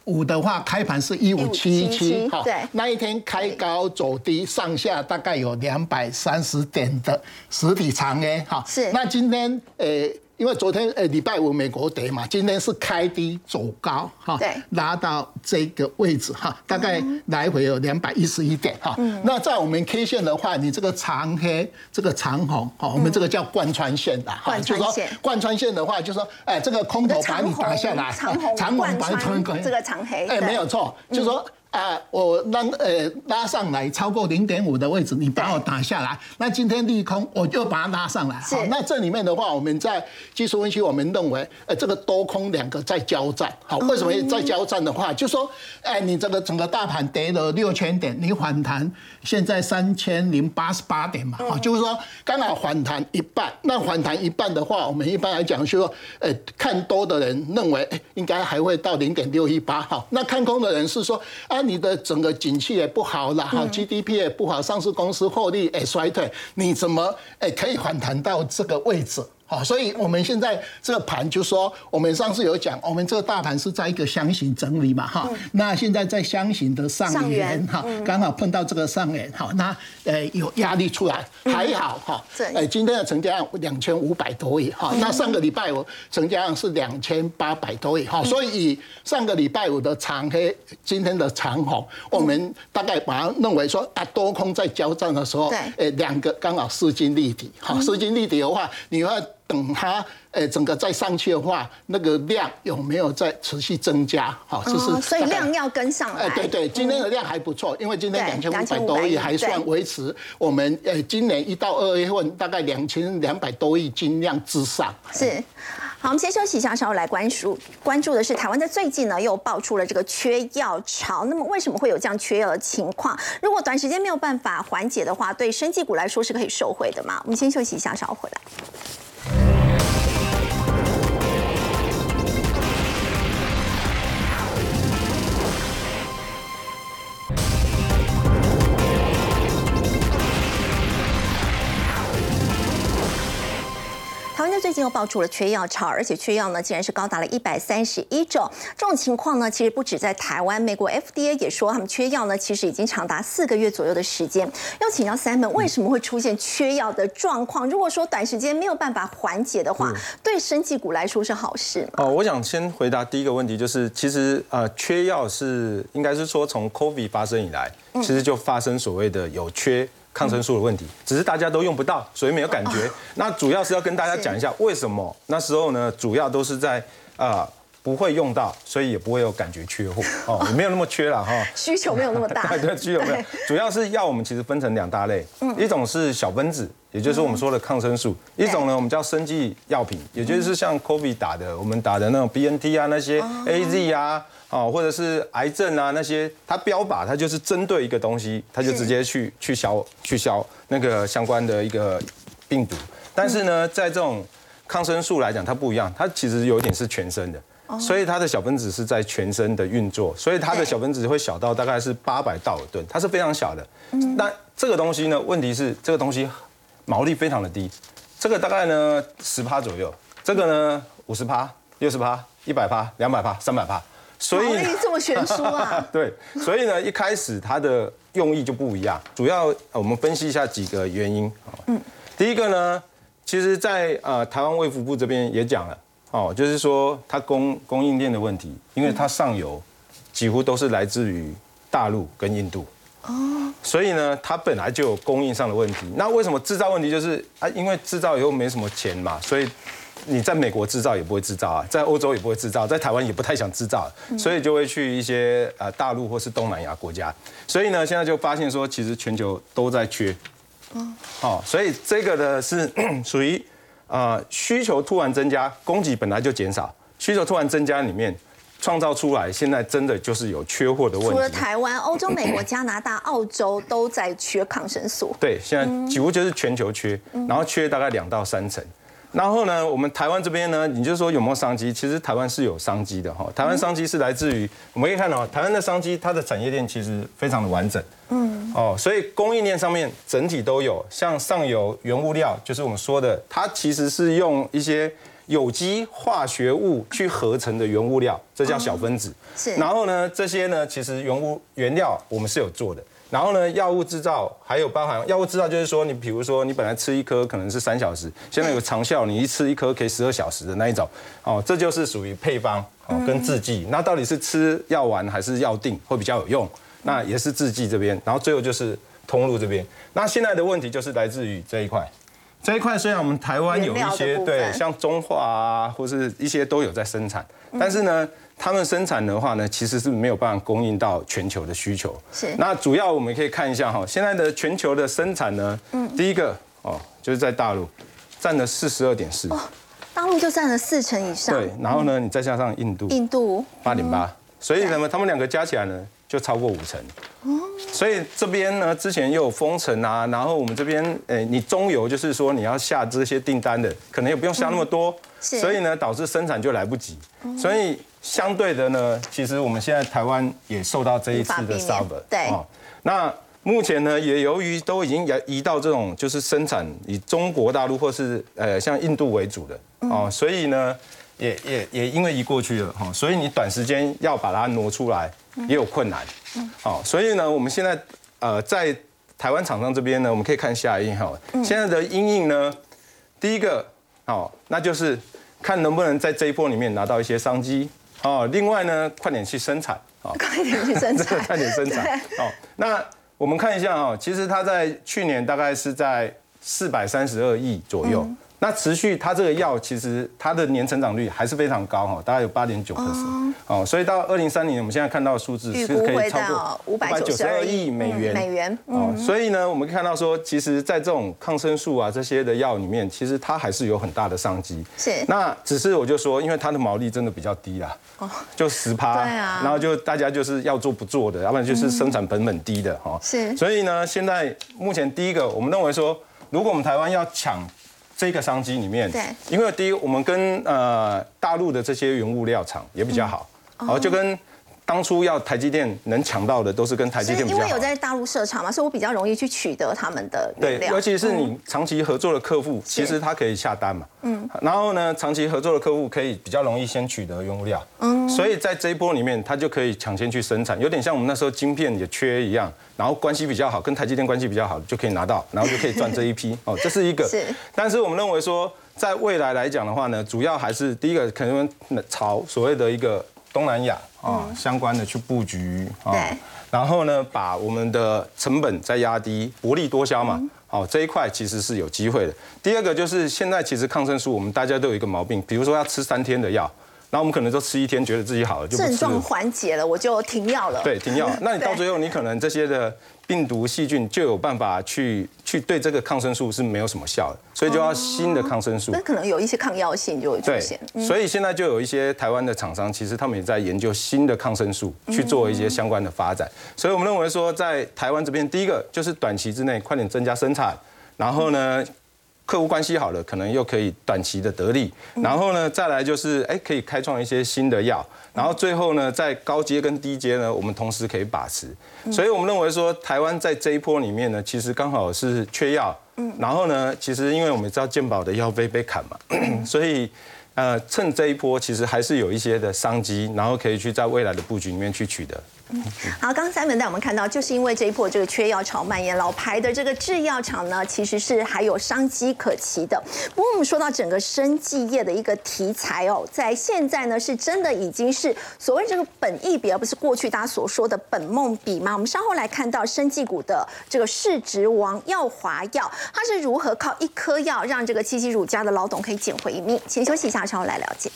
五的话，开盘是一五七七，哈，对。那一天开高走低，上下大概有两百三十点的实体长哎，哈，是。那今天，诶。因为昨天呃礼拜五美国跌嘛，今天是开低走高哈，对，拉到这个位置哈，大概来回有两百一十一点哈。那在我们 K 线的话，你这个长黑，这个长红，哈，我们这个叫贯穿线的哈，就说贯穿线的话，就说哎，这个空头把你打下来，长红长红贯穿这个长黑，哎，没有错，就说。啊，我让呃拉上来超过零点五的位置，你把我打下来。那今天利空，我就把它拉上来。好，那这里面的话，我们在技术分析，我们认为，呃，这个多空两个在交战。好，为什么在交战的话，就说，哎，你这个整个大盘跌了六千点，你反弹现在三千零八十八点嘛，好，就是说刚好反弹一半。那反弹一半的话，我们一般来讲就说，呃，看多的人认为应该还会到零点六一八。哈，那看空的人是说，啊。你的整个景气也不好了哈，GDP 也不好，上市公司获利也衰退，你怎么哎可以反弹到这个位置？好，所以我们现在这个盘就说，我们上次有讲，我们这个大盘是在一个箱型整理嘛，哈，那现在在箱型的上沿哈，刚好碰到这个上沿，哈，那呃有压力出来，还好哈，哎，今天的成交量两千五百多亿哈，那上个礼拜五成交量是两千八百多亿哈，所以以上个礼拜五的长黑，今天的长红，我们大概把它认为说啊，多空在交战的时候，对，哎，两个刚好势均力敌，哈，势均力敌的话，你要。等它诶整个再上去的话，那个量有没有在持续增加？好，就是所以量要跟上来。哎，对对，今天的量还不错，因为今天两千五百多亿还算维持我们呃今年一到二月份大概两千两百多亿斤量之上。是。好，我们先休息一下，稍后来关注关注的是台湾在最近呢又爆出了这个缺药潮。那么为什么会有这样缺药的情况？如果短时间没有办法缓解的话，对生技股来说是可以受惠的嘛？我们先休息一下，稍后回来。台湾最近又爆出了缺药潮，而且缺药呢竟然是高达了一百三十一种。这种情况呢，其实不止在台湾，美国 FDA 也说他们缺药呢，其实已经长达四个月左右的时间。要请教三门，为什么会出现缺药的状况？如果说短时间没有办法缓解的话，对生技股来说是好事吗？哦，我想先回答第一个问题，就是其实呃，缺药是应该是说从 COVID 发生以来，其实就发生所谓的有缺。抗生素的问题，只是大家都用不到，所以没有感觉。那主要是要跟大家讲一下为什么那时候呢？主要都是在啊不会用到，所以也不会有感觉缺货哦，也 没有那么缺了哈。需求没有那么大。对，需求没有。主要是药我们其实分成两大类，一种是小分子，也就是我们说的抗生素；一种呢我们叫生技药品，也就是像 COVID 打的，我们打的那种 BNT 啊那些 AZ 啊。哦，或者是癌症啊那些，它标靶它就是针对一个东西，它就直接去去消去消那个相关的一个病毒。但是呢，在这种抗生素来讲，它不一样，它其实有一点是全身的，所以它的小分子是在全身的运作，所以它的小分子会小到大概是八百道尔顿，它是非常小的。那这个东西呢，问题是这个东西毛利非常的低，这个大概呢十趴左右，这个呢五十趴、六十趴、一百趴、两百趴、三百趴。所以这么悬殊啊？对，所以呢，一开始它的用意就不一样。主要我们分析一下几个原因。嗯，第一个呢，其实，在呃台湾卫福部这边也讲了，哦，就是说它供供应链的问题，因为它上游几乎都是来自于大陆跟印度。哦，所以呢，它本来就有供应上的问题。那为什么制造问题？就是啊，因为制造以后没什么钱嘛，所以。你在美国制造也不会制造啊，在欧洲也不会制造，在台湾也不太想制造，所以就会去一些呃大陆或是东南亚国家。所以呢，现在就发现说，其实全球都在缺。哦，所以这个呢是 属于呃需求突然增加，供给本来就减少，需求突然增加里面创造出来，现在真的就是有缺货的问题。除了台湾、欧洲、美国、加拿大、澳洲都在缺抗生素。对，现在几乎就是全球缺，然后缺大概两到三成。然后呢，我们台湾这边呢，你就说有没有商机？其实台湾是有商机的哈。台湾商机是来自于，我们可以看到台湾的商机，它的产业链其实非常的完整。嗯。哦，所以供应链上面整体都有，像上游原物料，就是我们说的，它其实是用一些有机化学物去合成的原物料，这叫小分子。是。然后呢，这些呢，其实原物原料我们是有做的。然后呢，药物制造还有包含药物制造，就是说你比如说你本来吃一颗可能是三小时，现在有长效，你一吃一颗可以十二小时的那一种，哦，这就是属于配方哦跟制剂。那到底是吃药丸还是药定会比较有用？那也是制剂这边。然后最后就是通路这边。那现在的问题就是来自于这一块，这一块虽然我们台湾有一些对，像中化啊或是一些都有在生产，但是呢。他们生产的话呢，其实是没有办法供应到全球的需求。是。那主要我们可以看一下哈，现在的全球的生产呢，嗯，第一个哦，就是在大陆，占了四十二点四。哦，大陆就占了四成以上。对，然后呢，你再加上印度，印度八点八，所以呢，他们两个加起来呢，就超过五成。哦。所以这边呢，之前又有封城啊，然后我们这边，诶，你中游就是说你要下这些订单的，可能也不用下那么多。是。所以呢，导致生产就来不及。所以。相对的呢，其实我们现在台湾也受到这一次的杀本。对。那目前呢，也由于都已经移移到这种就是生产以中国大陆或是呃像印度为主的哦，所以呢，也也也因为移过去了哈，所以你短时间要把它挪出来也有困难。嗯。哦，所以呢，我们现在呃在台湾厂商这边呢，我们可以看下一页哈。现在的阴影呢，第一个哦，那就是看能不能在这一波里面拿到一些商机。哦，另外呢，快点去生产，哦，快点去生产，快点生产，哦，那我们看一下啊，其实它在去年大概是在四百三十二亿左右，那持续它这个药其实它的年成长率还是非常高哈，大概有八点九 percent 哦，所以到二零三零年，我们现在看到的数字是可以超过五百九十二亿美元美元哦，所以呢，我们看到说，其实在这种抗生素啊这些的药里面，其实它还是有很大的商机。是，那只是我就说，因为它的毛利真的比较低啦，哦，就十趴，对啊，然后就大家就是要做不做的，要不然就是生产成本低的哈。是，所以呢，现在目前第一个，我们认为说，如果我们台湾要抢。这个商机里面，对，因为第一，我们跟呃大陆的这些原物料厂也比较好，哦，就跟。当初要台积电能抢到的，都是跟台积电比较因为有在大陆设厂嘛，所以我比较容易去取得他们的。对，尤其是你长期合作的客户，其实他可以下单嘛。嗯。然后呢，长期合作的客户可以比较容易先取得原物料。嗯。所以在这一波里面，他就可以抢先去生产，有点像我们那时候晶片也缺一样。然后关系比较好，跟台积电关系比较好，就可以拿到，然后就可以赚这一批。哦，这是一个。是。但是我们认为说，在未来来讲的话呢，主要还是第一个可能朝所谓的一个。东南亚啊，相关的去布局啊，然后呢，把我们的成本再压低，薄利多销嘛，好，这一块其实是有机会的。第二个就是现在其实抗生素，我们大家都有一个毛病，比如说要吃三天的药。那我们可能都吃一天，觉得自己好了，就症状缓解了，我就停药了。对，停药。那你到最后，你可能这些的病毒细菌就有办法去去对这个抗生素是没有什么效的，所以就要新的抗生素。那可能有一些抗药性就会出现。所以现在就有一些台湾的厂商，其实他们也在研究新的抗生素去做一些相关的发展。所以我们认为说，在台湾这边，第一个就是短期之内快点增加生产，然后呢。客户关系好了，可能又可以短期的得利，然后呢，再来就是哎，可以开创一些新的药，然后最后呢，在高阶跟低阶呢，我们同时可以把持。所以我们认为说，台湾在这一波里面呢，其实刚好是缺药，嗯。然后呢，其实因为我们知道健保的药费被砍嘛，所以呃，趁这一波其实还是有一些的商机，然后可以去在未来的布局里面去取得。好，刚才门带我们看到，就是因为这一波这个缺药潮蔓延，老牌的这个制药厂呢，其实是还有商机可期的。不过我们说到整个生技业的一个题材哦，在现在呢，是真的已经是所谓这个本意比，而不是过去大家所说的本梦比吗？我们稍后来看到生技股的这个市值王耀华药，它是如何靠一颗药让这个七七乳家的老董可以捡回一命？先休息一下，稍后来了解。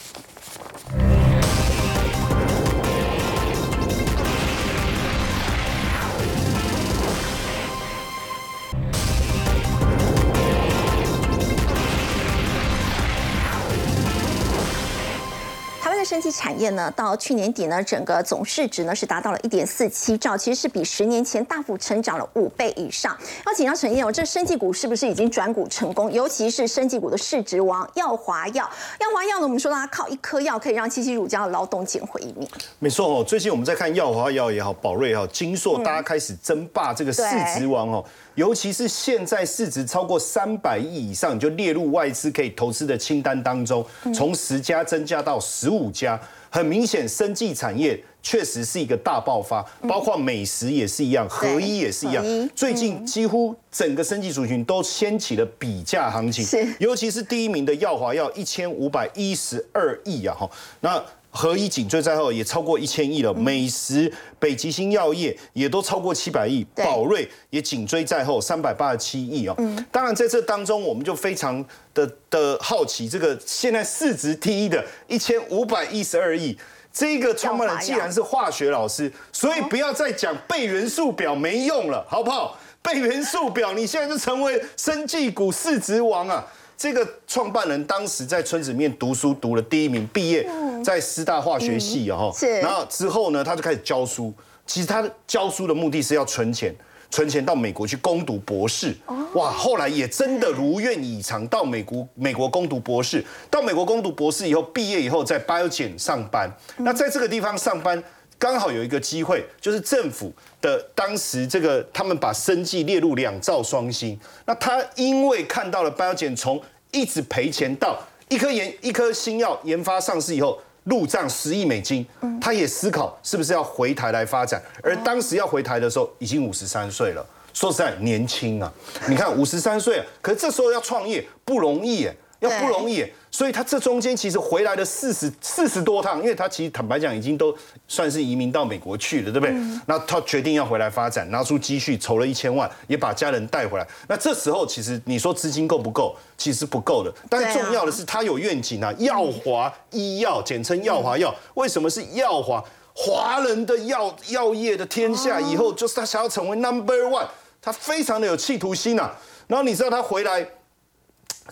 生技产业呢，到去年底呢，整个总市值呢是达到了一点四七兆，其实是比十年前大幅成长了五倍以上。要请教陈燕，哦这生技股是不是已经转股成功？尤其是生技股的市值王耀华药，耀华药呢，我们说它靠一颗药可以让七七乳家的劳动捡回一命。没错哦，最近我们在看耀华药也好，宝瑞也好，金硕，大家开始争霸这个市值王哦。尤其是现在市值超过三百亿以上，你就列入外资可以投资的清单当中，从十家增加到十五家，很明显，生技产业确实是一个大爆发，包括美食也是一样，合一也是一样。最近几乎整个生技族群都掀起了比价行情，尤其是第一名的耀华药一千五百一十二亿啊，哈，那。合一紧追在后，也超过一千亿了。美食、北极星药业也都超过七百亿，宝瑞也紧追在后，三百八十七亿哦。当然在这当中，我们就非常的的好奇，这个现在市值第一的一千五百一十二亿，这个创办人既然是化学老师，所以不要再讲背元素表没用了，好不好？背元素表，你现在就成为生技股市值王啊！这个创办人当时在村子里面读书，读了第一名，毕业在师大化学系哦，然后之后呢，他就开始教书。其实他教书的目的是要存钱，存钱到美国去攻读博士。哇，后来也真的如愿以偿，到美国美国攻读博士。到美国攻读博士以后，毕业以后在 Biogen 上班。那在这个地方上班。刚好有一个机会，就是政府的当时这个他们把生计列入两兆双星，那他因为看到了 Biogen 从一直赔钱到一颗研一颗新药研发上市以后入账十亿美金，他也思考是不是要回台来发展，而当时要回台的时候已经五十三岁了，说实在年轻啊，你看五十三岁，可是这时候要创业不容易，要不容易。所以他这中间其实回来了四十四十多趟，因为他其实坦白讲已经都算是移民到美国去了，对不对？那他决定要回来发展，拿出积蓄筹了一千万，也把家人带回来。那这时候其实你说资金够不够？其实不够的。但重要的是他有愿景啊，耀华医药，简称耀华药。为什么是耀华？华人的药药业的天下，以后就是他想要成为 number one，他非常的有企图心啊。然后你知道他回来。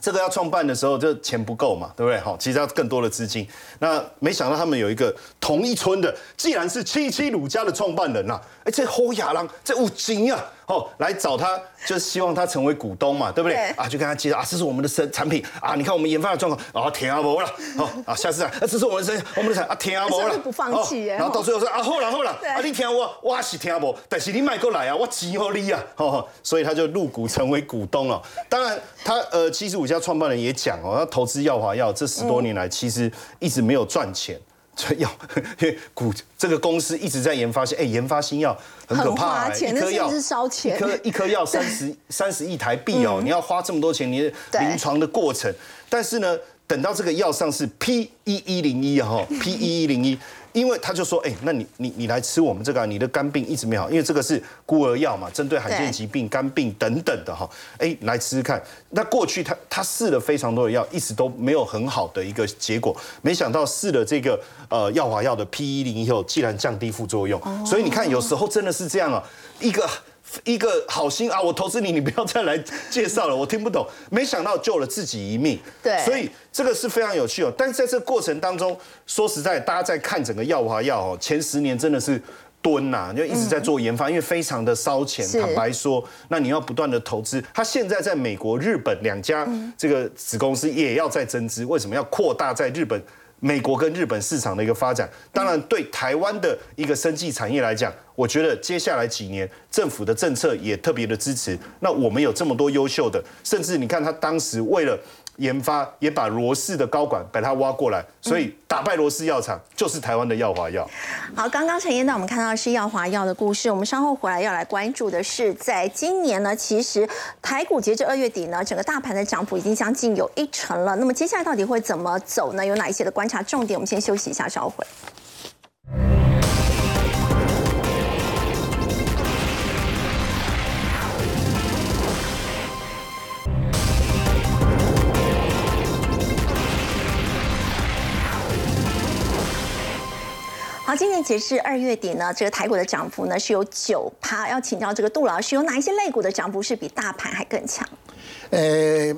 这个要创办的时候，这钱不够嘛，对不对？好，其实要更多的资金。那没想到他们有一个同一村的，既然是七七鲁家的创办人呐，哎，这侯亚郎，这五金啊。哦，来找他就是希望他成为股东嘛，对不对？啊，就跟他介绍啊，这是我们的生产品啊，你看我们研发的状况啊，甜阿伯了，好啊，下次啊，这是我们的生我们的产啊，甜阿伯了，不放弃耶。然后到最后说啊，好了好了，啊，你听我，我是听阿伯，但是你买过来啊，我钱好你啊，哦，所以他就入股成为股东了。当然，他呃，七十五家创办人也讲哦，他投资耀华药这十多年来其实一直没有赚钱。这药，因为股这个公司一直在研发新，哎，研发新药很可怕，一颗药是烧钱，一颗一颗药三十三十亿台币哦，你要花这么多钱，你临床的过程，但是呢，等到这个药上市 P 一一零一哈，P 一一零一。因为他就说，哎，那你你你来吃我们这个，你的肝病一直没好，因为这个是孤儿药嘛，针对罕见疾病、肝病等等的哈，哎，来吃吃看。那过去他他试了非常多的药，一直都没有很好的一个结果，没想到试了这个呃药华药的 P 一零以后，竟然降低副作用。所以你看，有时候真的是这样啊，一个。一个好心啊，我投资你，你不要再来介绍了，我听不懂。没想到救了自己一命，对，所以这个是非常有趣哦。但是在这过程当中，说实在，大家在看整个药华药哦，前十年真的是蹲呐，就一直在做研发，因为非常的烧钱。坦白说，那你要不断的投资。他现在在美国、日本两家这个子公司也要在增资，为什么要扩大在日本？美国跟日本市场的一个发展，当然对台湾的一个生技产业来讲，我觉得接下来几年政府的政策也特别的支持。那我们有这么多优秀的，甚至你看他当时为了。研发也把罗氏的高管把他挖过来，所以打败罗氏药厂就是台湾的药华药。好，刚刚陈燕带我们看到的是药华药的故事，我们稍后回来要来关注的是，在今年呢，其实台股截至二月底呢，整个大盘的涨幅已经将近有一成了。那么接下来到底会怎么走呢？有哪一些的观察重点？我们先休息一下，稍后回。好，今年截至二月底呢，这个台股的涨幅呢是有九趴。要请教这个杜老师，有哪一些类股的涨幅是比大盘还更强？呃，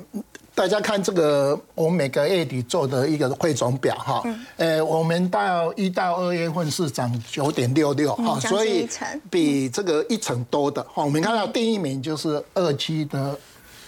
大家看这个，我们每个月底做的一个汇总表哈。呃，我们到一到二月份是涨九点六六哈，所以比这个一成多的哈。我们看到第一名就是二期的。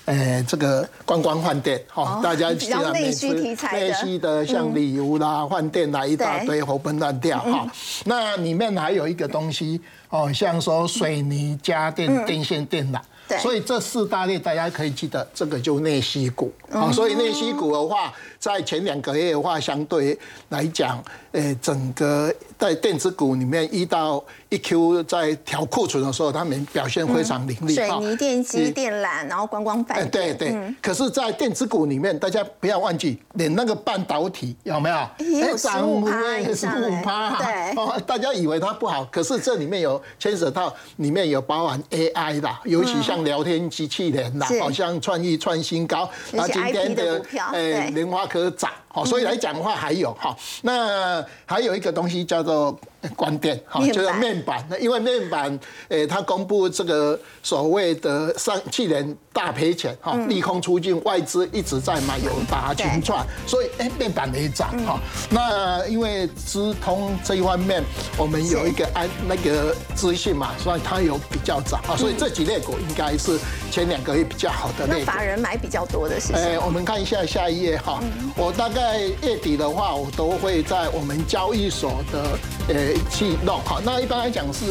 诶，这个观光饭店，哈，大家知道内需题材内需的像旅游啦、饭店啦，一大堆活蹦乱跳，哈。那里面还有一个东西，哦，像说水泥、家电、电线电缆。所以这四大类大家可以记得，这个就内需股。啊，所以内需股的话，在前两个月的话，相对来讲，诶，整个在电子股里面，一到一 Q 在调库存的时候，他们表现非常凌厉。水泥、电机、电缆，然后观光板。对对。可是，在电子股里面，大家不要忘记，连那个半导体有没有？也十五趴十五趴。对。哦，大家以为它不好，可是这里面有牵涉到，里面有包含 AI 的，尤其像聊天机器人的，好像创意创新高。那今天的哎，莲花科涨，好，所以来讲的话还有哈，那还有一个东西叫做。关店 哈，就是面板。那因为面板，诶，它公布这个所谓的上去年大赔钱哈，利空出尽，外资一直在买，有打群串，所以诶，面板没涨哈。那因为资通这一方面，我们有一个安那个资讯嘛，所以它有比较涨啊，所以这几类股应该是前两个月比较好的类股。法人买比较多的是？诶，我们看一下下一页哈，我大概月底的话，我都会在我们交易所的诶。去弄好，那一般来讲是，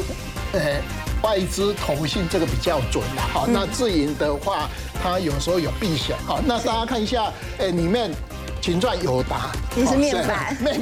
呃，外资投信这个比较准啦，好，那自营的话，它有时候有避险，好，那大家看一下，哎，里面。群创友达你是面板，面